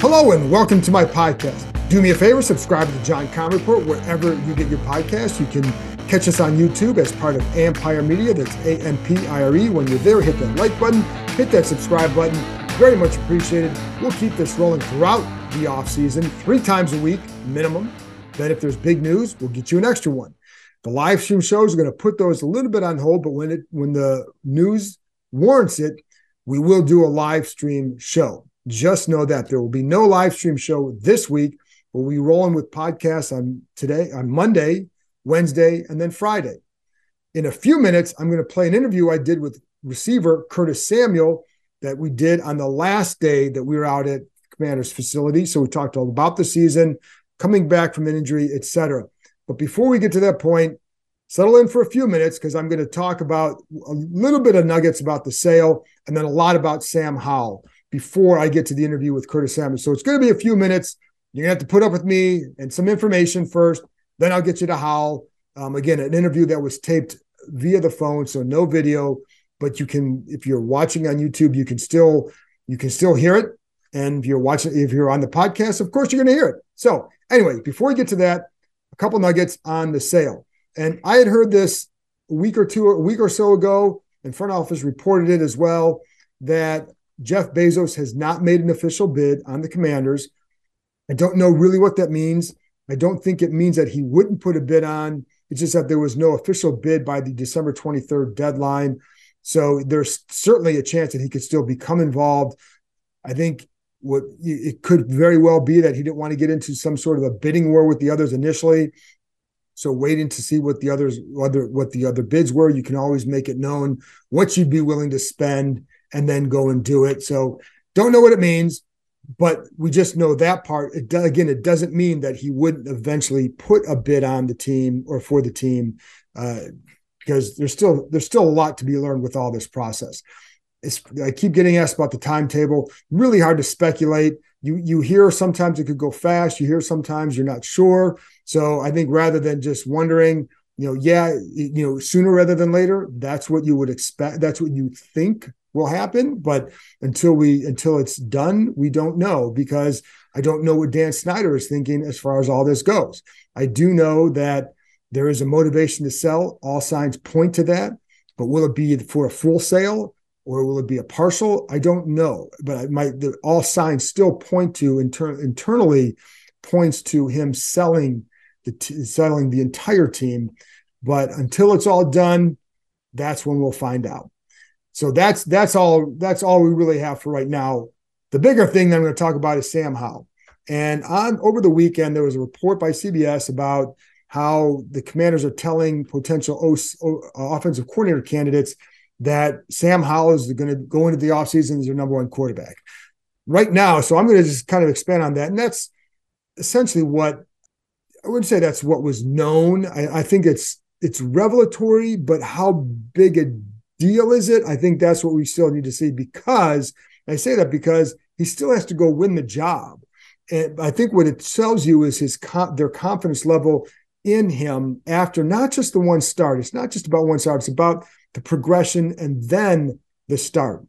Hello and welcome to my podcast. Do me a favor, subscribe to the John Keim Report wherever you get your podcast. You can catch us on YouTube as part of Empire Media. That's A M P I R E. When you're there, hit that like button, hit that subscribe button. Very much appreciated. We'll keep this rolling throughout the off season, three times a week minimum. Then, if there's big news, we'll get you an extra one. The live stream shows are going to put those a little bit on hold, but when it when the news warrants it, we will do a live stream show. Just know that there will be no live stream show this week. We'll be rolling with podcasts on today, on Monday, Wednesday, and then Friday. In a few minutes, I'm going to play an interview I did with receiver Curtis Samuel that we did on the last day that we were out at Commander's facility. So we talked all about the season, coming back from an injury, etc. But before we get to that point, settle in for a few minutes because I'm going to talk about a little bit of nuggets about the sale and then a lot about Sam Howell before I get to the interview with Curtis Samuel. So it's going to be a few minutes. You're going to have to put up with me and some information first. Then I'll get you to Howl. Um, again, an interview that was taped via the phone, so no video, but you can, if you're watching on YouTube, you can still you can still hear it. And if you're watching, if you're on the podcast, of course you're going to hear it. So anyway, before we get to that, a couple nuggets on the sale. And I had heard this a week or two, a week or so ago, and front office reported it as well that Jeff Bezos has not made an official bid on the commanders. I don't know really what that means. I don't think it means that he wouldn't put a bid on. It's just that there was no official bid by the December 23rd deadline. So there's certainly a chance that he could still become involved. I think what it could very well be that he didn't want to get into some sort of a bidding war with the others initially. So waiting to see what the others other what the other bids were, you can always make it known what you'd be willing to spend and then go and do it. So don't know what it means, but we just know that part. It, again, it doesn't mean that he wouldn't eventually put a bid on the team or for the team, uh, because there's still there's still a lot to be learned with all this process. It's, I keep getting asked about the timetable. Really hard to speculate. You you hear sometimes it could go fast. You hear sometimes you're not sure. So I think rather than just wondering, you know, yeah, you know, sooner rather than later, that's what you would expect. That's what you think will happen. But until we until it's done, we don't know because I don't know what Dan Snyder is thinking as far as all this goes. I do know that there is a motivation to sell. All signs point to that. But will it be for a full sale or will it be a partial? I don't know. But I might all signs still point to inter, internally points to him selling the t- selling the entire team. But until it's all done, that's when we'll find out. So that's that's all that's all we really have for right now. The bigger thing that I'm going to talk about is Sam Howell. And on over the weekend, there was a report by CBS about how the Commanders are telling potential o- o- uh, offensive coordinator candidates that Sam Howell is going to go into the offseason as their number one quarterback right now. So I'm going to just kind of expand on that, and that's essentially what I wouldn't say that's what was known. I, I think it's it's revelatory, but how big a deal is it? I think that's what we still need to see because I say that because he still has to go win the job. And I think what it tells you is his their confidence level in him after not just the one start. It's not just about one start. It's about the progression and then the start.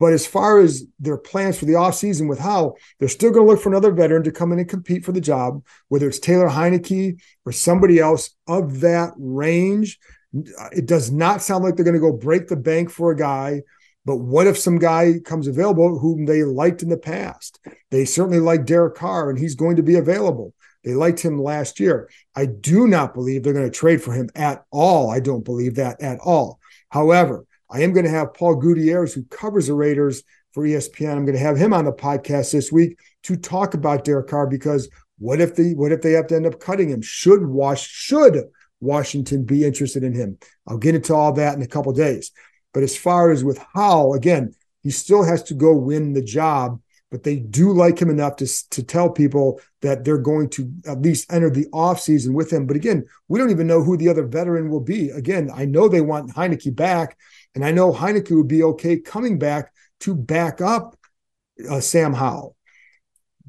But as far as their plans for the offseason with how they're still going to look for another veteran to come in and compete for the job, whether it's Taylor Heinicke or somebody else of that range. It does not sound like they're going to go break the bank for a guy. But what if some guy comes available whom they liked in the past? They certainly like Derek Carr, and he's going to be available. They liked him last year. I do not believe they're going to trade for him at all. I don't believe that at all. However, I am going to have Paul Gutierrez, who covers the Raiders for ESPN. I'm going to have him on the podcast this week to talk about Derek Carr because what if the what if they have to end up cutting him? Should Wash should Washington be interested in him? I'll get into all that in a couple days. But as far as with Howell, again, he still has to go win the job, but they do like him enough to, to tell people that they're going to at least enter the offseason with him. But again, we don't even know who the other veteran will be. Again, I know they want Heinicke back, and I know Heinicke would be okay coming back to back up uh, Sam Howell.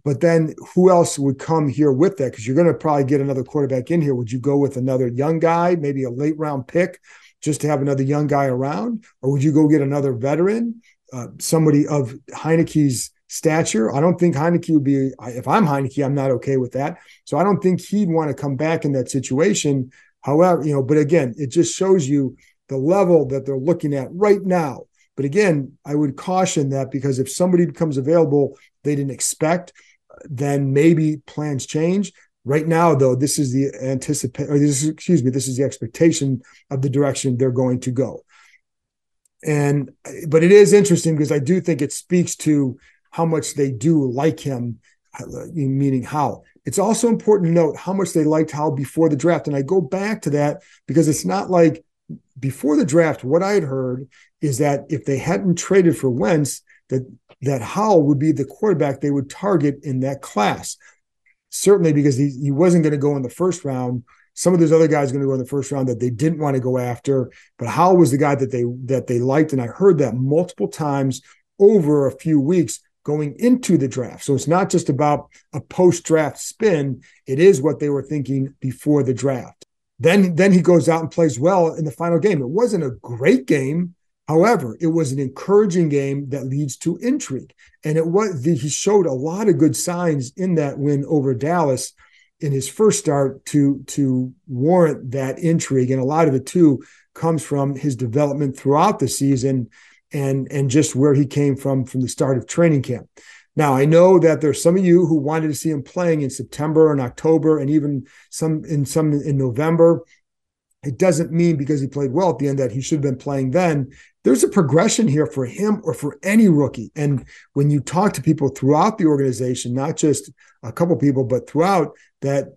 But then who else would come here with that? Because you're going to probably get another quarterback in here. Would you go with another young guy, maybe a late round pick, just to have another young guy around? Or would you go get another veteran, uh, somebody of Heinicke's stature? I don't think Heinicke would be, if I'm Heinicke, I'm not okay with that. So I don't think he'd want to come back in that situation. However, you know, but again, it just shows you the level that they're looking at right now. But again, I would caution that because if somebody becomes available they didn't expect, then maybe plans change. Right now, though, this is the anticipate, or this is, excuse me, this is the expectation of the direction they're going to go. And but it is interesting because I do think it speaks to how much they do like him, uh, meaning how. It's also important to note Howell much they liked how before the draft. And I go back to that because it's not like before the draft, what I had heard is that if they hadn't traded for Wentz, that that Howell would be the quarterback they would target in that class. Certainly because he, he wasn't going to go in the first round. Some of those other guys going to go in the first round that they didn't want to go after, but Howell was the guy that they that they liked, and I heard that multiple times over a few weeks going into the draft. So it's not just about a post-draft spin; it is what they were thinking before the draft. Then then he goes out and plays well in the final game. It wasn't a great game, However, it was an encouraging game that leads to intrigue. And it was he showed a lot of good signs in that win over Dallas in his first start to to warrant that intrigue. And a lot of it too comes from his development throughout the season and and just where he came from from the start of training camp. Now I know that there's some of you who wanted to see him playing in September and October and even some in some in November. It doesn't mean because he played well at the end that he should have been playing then there's a progression here for him or for any rookie. And when you talk to people throughout the organization, not just a couple people, but throughout that,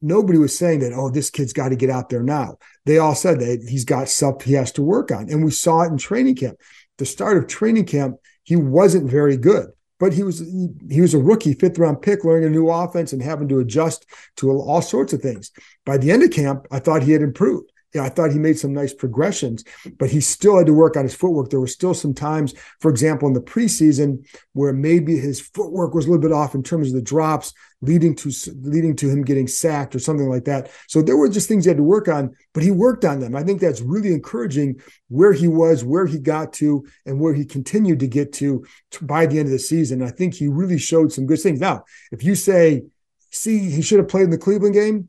nobody was saying that, oh, this kid's got to get out there now. They all said that he's got stuff he has to work on. And we saw it in training camp. The start of training camp, he wasn't very good. But he was he, was a rookie, fifth round pick, learning a new offense and having to adjust to all sorts of things. By the end of camp, I thought he had improved yeah, I thought he made some nice progressions, but he still had to work on his footwork. There were still some times, for example, in the preseason, where maybe his footwork was a little bit off in terms of the drops, leading to leading to him getting sacked or something like that. So there were just things he had to work on, but he worked on them. I think that's really encouraging where he was, where he got to, and where he continued to get to by the end of the season. I think he really showed some good things. Now, if you say, see, he should have played in the Cleveland game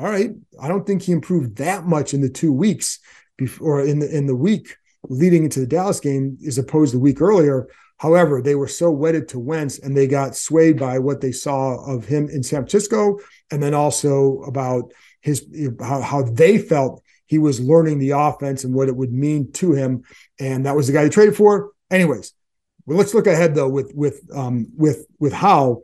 all right, I don't think he improved that much in the two weeks before in the in the week leading into the Dallas game as opposed to the week earlier. However, they were so wedded to Wentz and they got swayed by what they saw of him in San Francisco, and then also about his how, how they felt he was learning the offense and what it would mean to him. And that was the guy they traded for. Anyways, well, let's look ahead though with with um, with with Howell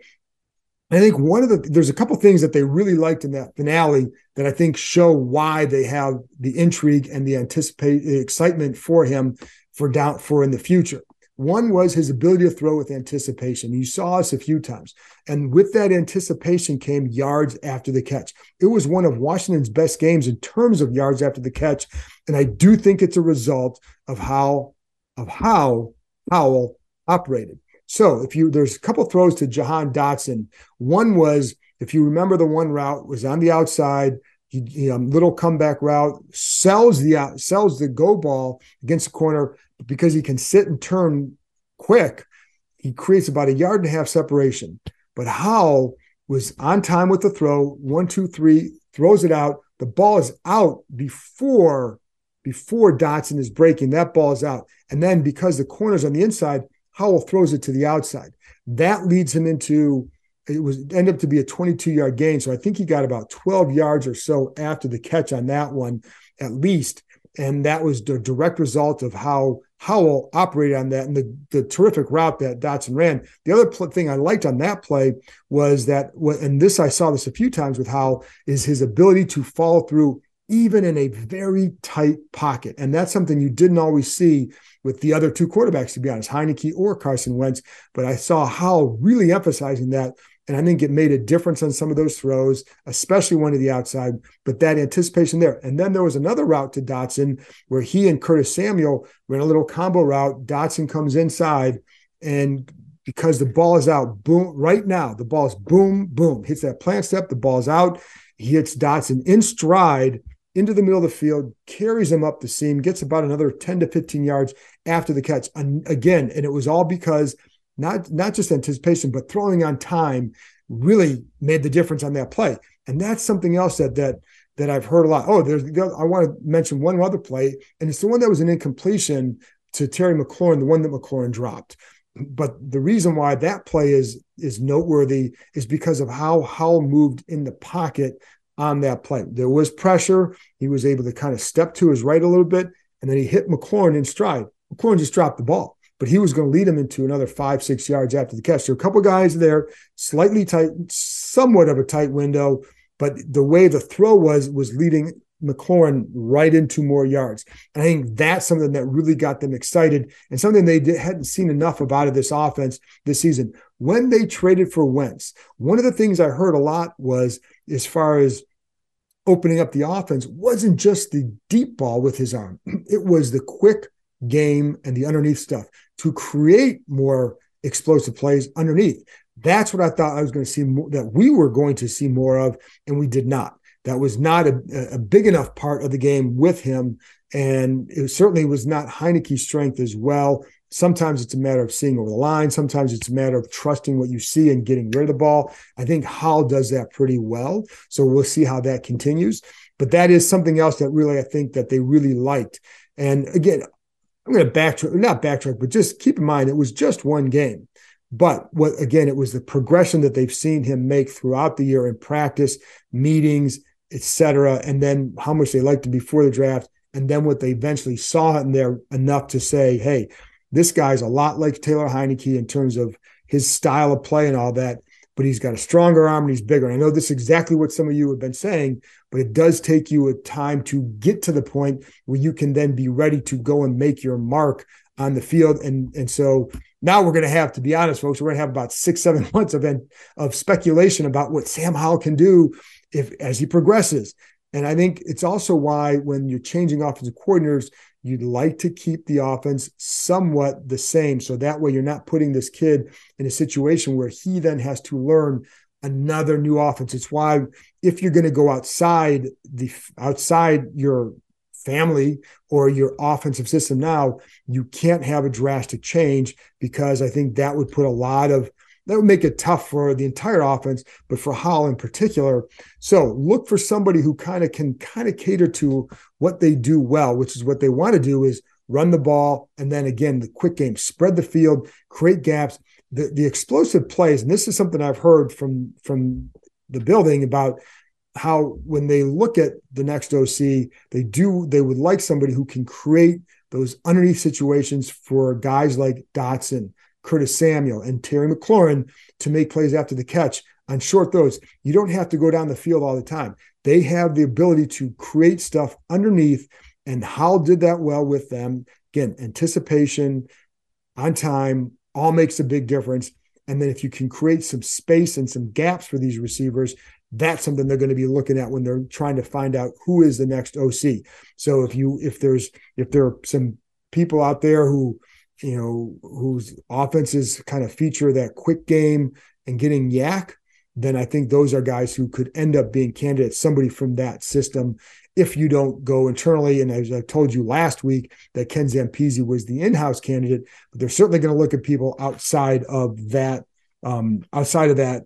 I think one of the there's a couple things that they really liked in that finale that I think show why they have the intrigue and the anticipate the excitement for him for doubt for in the future. One was his ability to throw with anticipation. You saw us a few times. And with that anticipation came yards after the catch. It was one of Washington's best games in terms of yards after the catch. And I do think it's a result of how of how Howell operated. So if you there's a couple throws to Jahan Dotson. One was, if you remember, the one route was on the outside. He, he um, little comeback route sells the uh, sells the go ball against the corner because he can sit and turn quick. He creates about a yard and a half separation. But Howell was on time with the throw. One, two, three, throws it out. The ball is out before before Dotson is breaking. That ball is out. And then because the corner's on the inside, Howell throws it to the outside. That leads him into it was end up to be a 22 yard gain. So I think he got about 12 yards or so after the catch on that one, at least. And that was the direct result of how Howell operated on that and the, the terrific route that Dotson ran. The other pl- thing I liked on that play was that, and this I saw this a few times with Howell, is his ability to follow through even in a very tight pocket. And that's something you didn't always see with the other two quarterbacks, to be honest, Heinicke or Carson Wentz. But I saw Howell really emphasizing that and I think it made a difference on some of those throws, especially one to the outside, but that anticipation there. And then there was another route to Dotson where he and Curtis Samuel ran a little combo route. Dotson comes inside and because the ball is out, boom, right now, the ball is boom, boom, hits that plant step, the ball's out. He hits Dotson in stride into the middle of the field, carries him up the seam, gets about another 10 to 15 yards after the catch. And again, and it was all because – not not just anticipation, but throwing on time really made the difference on that play. And that's something else that that that I've heard a lot. Oh, there's I want to mention one other play, and it's the one that was an incompletion to Terry McLaurin, the one that McLaurin dropped. But the reason why that play is is noteworthy is because of how Howell moved in the pocket on that play. There was pressure. He was able to kind of step to his right a little bit, and then he hit McLaurin in stride. McLaurin just dropped the ball but he was going to lead him into another five, six yards after the catch. So a couple guys there, slightly tight, somewhat of a tight window, but the way the throw was was leading McLaurin right into more yards. And I think that's something that really got them excited and something they did, hadn't seen enough about of this offense this season. When they traded for Wentz, one of the things I heard a lot was as far as opening up the offense wasn't just the deep ball with his arm. It was the quick game and the underneath stuff to create more explosive plays underneath. That's what I thought I was going to see more, that we were going to see more of, and we did not. That was not a, a big enough part of the game with him, and it certainly was not Heinicke's strength as well. Sometimes it's a matter of seeing over the line. Sometimes it's a matter of trusting what you see and getting rid of the ball. I think Howell does that pretty well. So we'll see how that continues. But that is something else that really I think that they really liked. And again, I'm going to backtrack, not backtrack, but just keep in mind it was just one game. But what again, it was the progression that they've seen him make throughout the year in practice, meetings, etc., and then how much they liked him before the draft, and then what they eventually saw in there enough to say, hey, this guy's a lot like Taylor Heinicke in terms of his style of play and all that but he's got a stronger arm and he's bigger. And I know this is exactly what some of you have been saying, but it does take you a time to get to the point where you can then be ready to go and make your mark on the field. And and so now we're going to have, to be honest, folks, we're going to have about six, seven months of of speculation about what Sam Howell can do if as he progresses. And I think it's also why when you're changing offensive coordinators, You'd like to keep the offense somewhat the same. So that way you're not putting this kid in a situation where he then has to learn another new offense. It's why if you're going to go outside the outside your family or your offensive system now, you can't have a drastic change because I think that would put a lot of that would make it tough for the entire offense, but for Howell in particular. So look for somebody who kind of can kind of cater to what they do well, which is what they want to do is run the ball. And then again, the quick game, spread the field, create gaps, the, the explosive plays. And this is something I've heard from, from the building about how when they look at the next OC, they do, they would like somebody who can create those underneath situations for guys like Dotson, Curtis Samuel, and Terry McLaurin to make plays after the catch on short throws. You don't have to go down the field all the time. They have the ability to create stuff underneath, and Howell did that well with them. Again, anticipation on time all makes a big difference. And then if you can create some space and some gaps for these receivers, that's something they're going to be looking at when they're trying to find out who is the next OC. So if you if there's if there are some people out there who you know, whose offenses kind of feature that quick game and getting YAC, then I think those are guys who could end up being candidates, somebody from that system. If you don't go internally, and as I told you last week, that Ken Zampese was the in-house candidate, but they're certainly going to look at people outside of that, um, outside of that,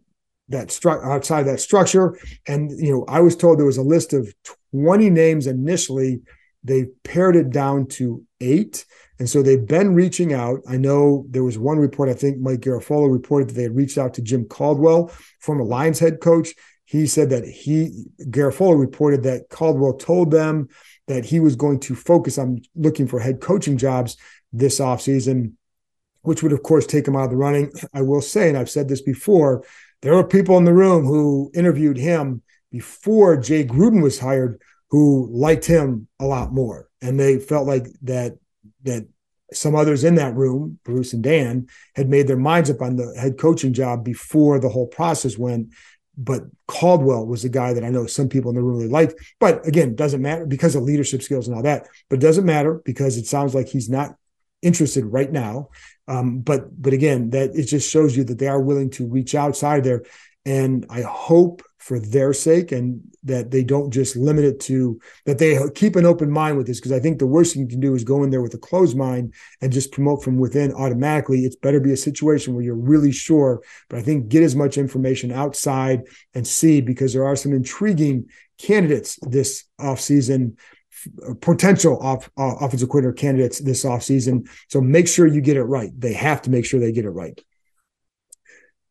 that stru- outside of that structure. And you know, I was told there was a list of 20 names initially. They pared it down to eight. And so they've been reaching out. I know there was one report, I think Mike Garafolo reported that they had reached out to Jim Caldwell, former Lions head coach. He said that he, Garafolo reported that Caldwell told them that he was going to focus on looking for head coaching jobs this offseason, which would, of course, take him out of the running. I will say, and I've said this before, there were people in the room who interviewed him before Jay Gruden was hired who liked him a lot more. And they felt like that that some others in that room, Bruce and Dan, had made their minds up on the head coaching job before the whole process went. But Caldwell was the guy that I know some people in the room really liked. But again, doesn't matter because of leadership skills and all that. But it doesn't matter because it sounds like he's not interested right now. Um, but but again, that it just shows you that they are willing to reach outside there. And I hope for their sake and that they don't just limit it to that they keep an open mind with this because I think the worst thing you can do is go in there with a closed mind and just promote from within automatically. It's better be a situation where you're really sure, but I think get as much information outside and see because there are some intriguing candidates this offseason potential off, uh, offensive coordinator candidates this offseason. So make sure you get it right. They have to make sure they get it right.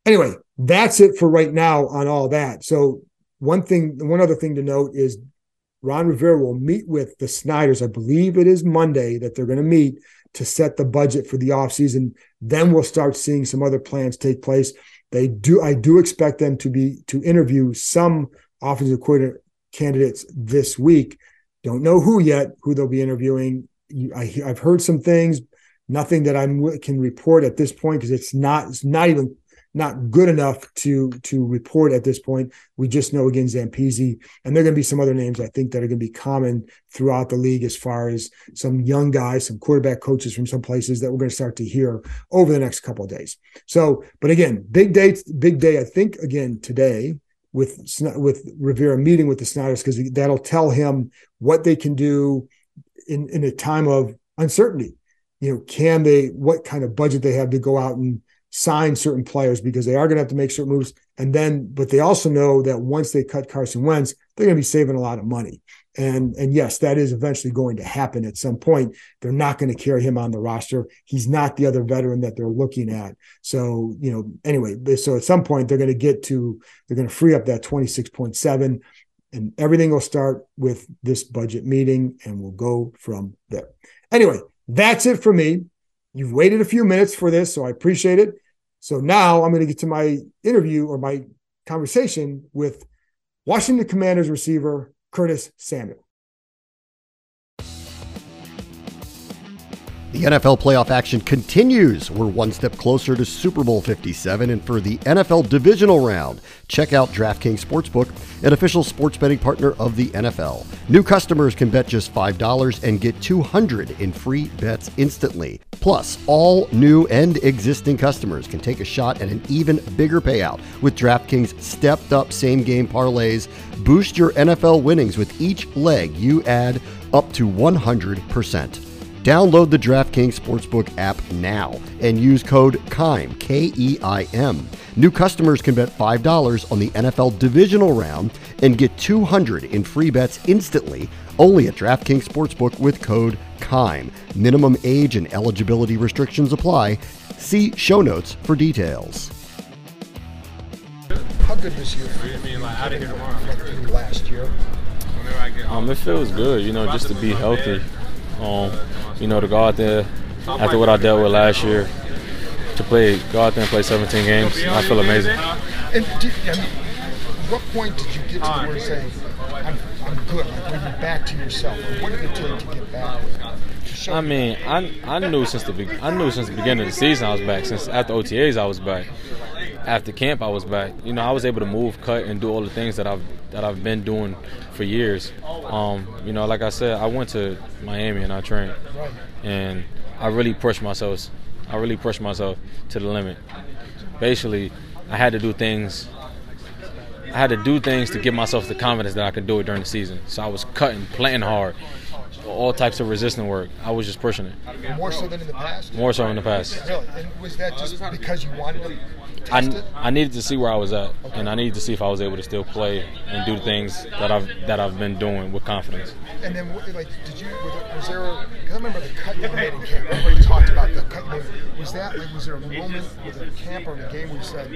Anyway, that's it for right now on all that. So one thing, one other thing to note is Ron Rivera will meet with the Snyders. I believe it is Monday that they're going to meet to set the budget for the offseason. Then we'll start seeing some other plans take place. They do, I do expect them to be to interview some offensive coordinator candidates this week. Don't know who yet, who they'll be interviewing. I, have heard some things, nothing that I can report at this point because it's not it's not even not good enough to to report at this point. We just know again Zampese, and there are going to be some other names I think that are going to be common throughout the league as far as some young guys, some quarterback coaches from some places that we're going to start to hear over the next couple of days. So, but again, big day, big day. I think again today with with Rivera meeting with the Snyders because that'll tell him what they can do in in a time of uncertainty. You know, can they? What kind of budget they have to go out and sign certain players because they are going to have to make certain moves. And then, but they also know that once they cut Carson Wentz, they're going to be saving a lot of money. And and yes, that is eventually going to happen at some point. They're not going to carry him on the roster. He's not the other veteran that they're looking at. So you know, anyway, so at some point they're going to get to they're going to free up that twenty six point seven, and everything will start with this budget meeting, and we'll go from there. Anyway, that's it for me. You've waited a few minutes for this, so I appreciate it. So now I'm going to get to my interview or my conversation with Washington Commanders receiver Curtis Samuel. The NFL playoff action continues. We're one step closer to Super Bowl 57, and for the NFL divisional round, check out DraftKings Sportsbook, an official sports betting partner of the NFL. New customers can bet just $5 and get 200 in free bets instantly. Plus, all new and existing customers can take a shot at an even bigger payout with DraftKings stepped up same game parlays. Boost your NFL winnings with each leg you add up to 100%. Download the DraftKings Sportsbook app now and use code KEIM, K E I M. New customers can bet $5 on the NFL divisional round and get 200 in free bets instantly only at DraftKings Sportsbook with code KEIM. Minimum age and eligibility restrictions apply. See show notes for details. How good this year for you? Last year. Um, it feels good, you know, just to be healthy. Um, you know, to go out there after what I dealt with last year, to play, go out there and play 17 games, I feel amazing. And, did, what point did you get to where you're saying, I'm, I'm good, like when you're back to yourself? Or what did it take to get back? I mean, I, I knew since the I knew since the beginning of the season I was back. Since after OTAs I was back. After camp I was back. You know, I was able to move, cut, and do all the things that I've that I've been doing for years. Um, you know, like I said, I went to Miami and I trained, and I really pushed myself. I really pushed myself to the limit. Basically, I had to do things. I had to do things to give myself the confidence that I could do it during the season. So I was cutting, playing hard, all types of resistance work. I was just pushing it. More so than in the past? More so than in the past. Really? And was that just because you wanted to I. I needed to see where I was at, and I needed to see if I was able to still play and do things that I've that I've been doing with confidence. And then, like, did you? Was there? Because I remember the cut you made in camp. Everybody talked about the cut you made. Was that like? Was there a moment with a camp or a game where you said,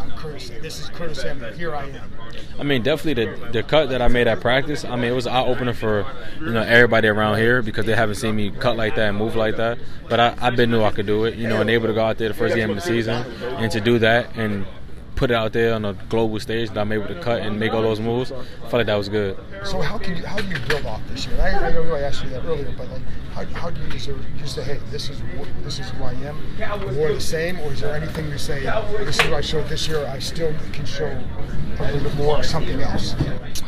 "I'm Curtis. This is Curtis. Here I am." I mean, definitely the the cut that I made at practice. I mean, it was eye opener for you know everybody around here because they haven't seen me cut like that and move like that. But I, I been knew I could do it. You know, and able to go out there the first game of the season and to do that and put it out there on a global stage that I'm able to cut and make all those moves. I felt like that was good. So how can you? How do you build off this year? And I, I know I asked you that earlier, but like, how, how do you? Is there, you say, hey, this is this is who I am, more the same, or is there anything you say, this is what I showed this year, I still can show a little bit more, or something else?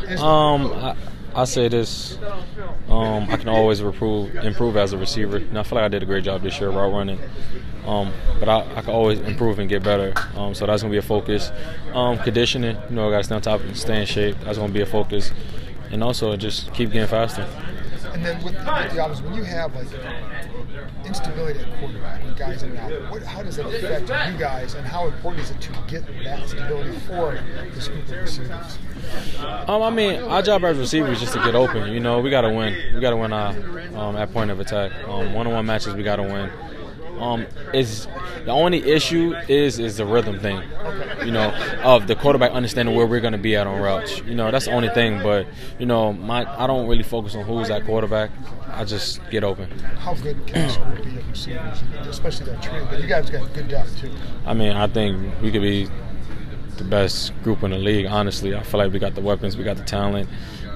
Is- Um, I, I say this. Um, I can always improve improve as a receiver. And I feel like I did a great job this year route running. Um, but I, I can always improve and get better. Um, so that's gonna be a focus. Um, conditioning, you know, I gotta stay on top and stay in shape. That's gonna be a focus. And also just keep getting faster. And then with, with the opposite, when you have like instability at quarterback, with guys in and out, what, how does that affect you guys, and how important is it to get that stability for this group of receivers? Um, I mean, our job as receivers is just to get open. You know, we got to win. We got to win our um, at point of attack. Um, one-on-one matches, we got to win. Um, is the only issue is is the rhythm thing. You know, of the quarterback understanding where we're going to be at on routes. You know, that's the only thing. But you know, my I don't really focus on who's at quarterback. I just get open. How good can be of receivers, especially that trio? But you guys got good depth too. I mean, I think we could be the best group in the league. Honestly, I feel like we got the weapons, we got the talent,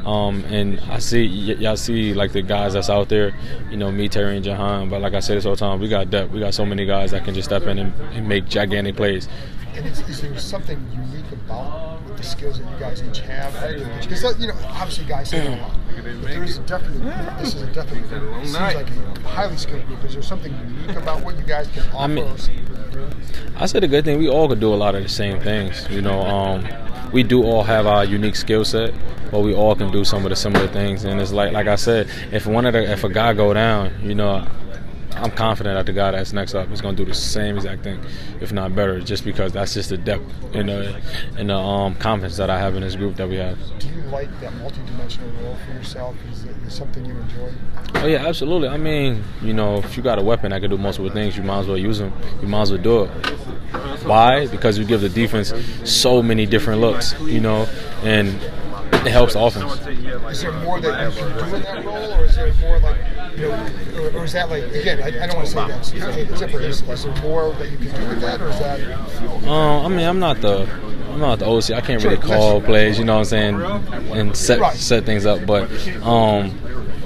um, and I see y- y'all see like the guys that's out there. You know, me, Terry, and Jahan. But like I say this whole time, we got depth. We got so many guys that can just step in and, and make gigantic plays. And is, is there something unique about the skills that you guys each have? Because you know, obviously, guys say a lot. But there is definitely this is a definitely seems like a highly skilled group. Is there something unique about what you guys can offer? mean- or something? I said the good thing we all could do a lot of the same things. You know, um, we do all have our unique skill set, but we all can do some of the similar things. And it's like, like I said, if one of the, if a guy go down, you know, I'm confident that the guy that's next up is going to do the same exact thing, if not better, just because that's just the depth and the and the um, confidence that I have in this group that we have. Do you like that multidimensional role for yourself? Is it something you enjoy? Oh yeah, absolutely. I mean, you know, if you got a weapon that can do multiple things, you might as well use them. You might as well do it. Why? Because you give the defense so many different looks, you know, and it helps offense. Is there more that you can do in that role, or is there more like, you know, or, or is that like again? I, I don't want to say that. Zipper. Is, is there more that you can do with that, or is that? Um, I mean, I'm not the I'm not the OC. I can't really call plays, you know what I'm saying, and set set things up. But um,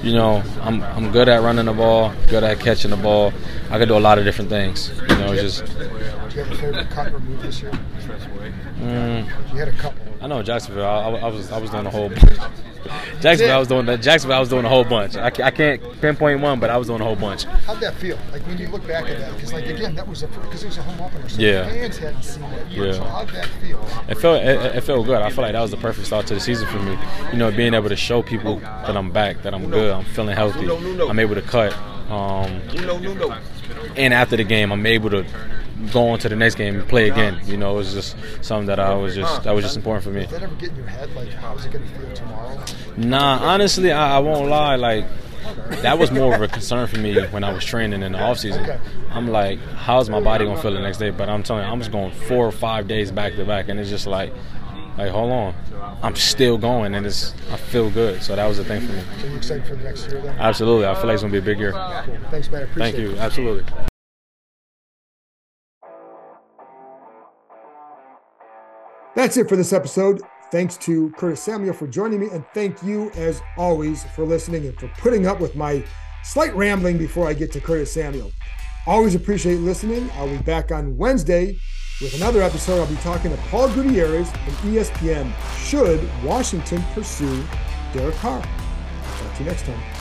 you know, I'm I'm good at running the ball, good at catching the ball. I can do a lot of different things. You know, just Do you have a favorite cut or move this year? mm, You had a couple. I know Jacksonville. I, I was I was doing a whole. Jacksonville, I was doing that. Jacksonville, I was doing a whole bunch. I, I can't pinpoint one, but I was doing a whole bunch. How'd that feel? Like when you look back at that, because like again, that was a because it was a home opener, so Yeah. the fans hadn't seen that. Yet. Yeah. So how'd that feel? It felt it, it felt good. I feel like that was the perfect start to the season for me. You know, being able to show people that I'm back, that I'm good, I'm feeling healthy, I'm able to cut. Um, and after the game, I'm able to go on to the next game and play again. You know, it was just something that I was just that was just important for me. Did that ever get in your head? Like, how's it going to feel tomorrow? Nah, honestly, I, I won't lie. Like that was more of a concern for me when I was training in the off season. I'm like, how's my body gonna feel the next day? But I'm telling you, I'm just going four or five days back to back, and it's just like, like hold on, I'm still going, and it's I feel good. So that was the thing for me. So you excited for the next year then? Absolutely, I feel like it's gonna be a big year. Cool. Thanks, man. I appreciate Thank you. it. Absolutely. That's it for this episode. Thanks to Curtis Samuel for joining me, and thank you, as always, for listening and for putting up with my slight rambling before I get to Curtis Samuel. Always appreciate listening. I'll be back on Wednesday with another episode. I'll be talking to Paul Gutierrez from ESPN. Should Washington pursue Derek Carr? Talk to you next time.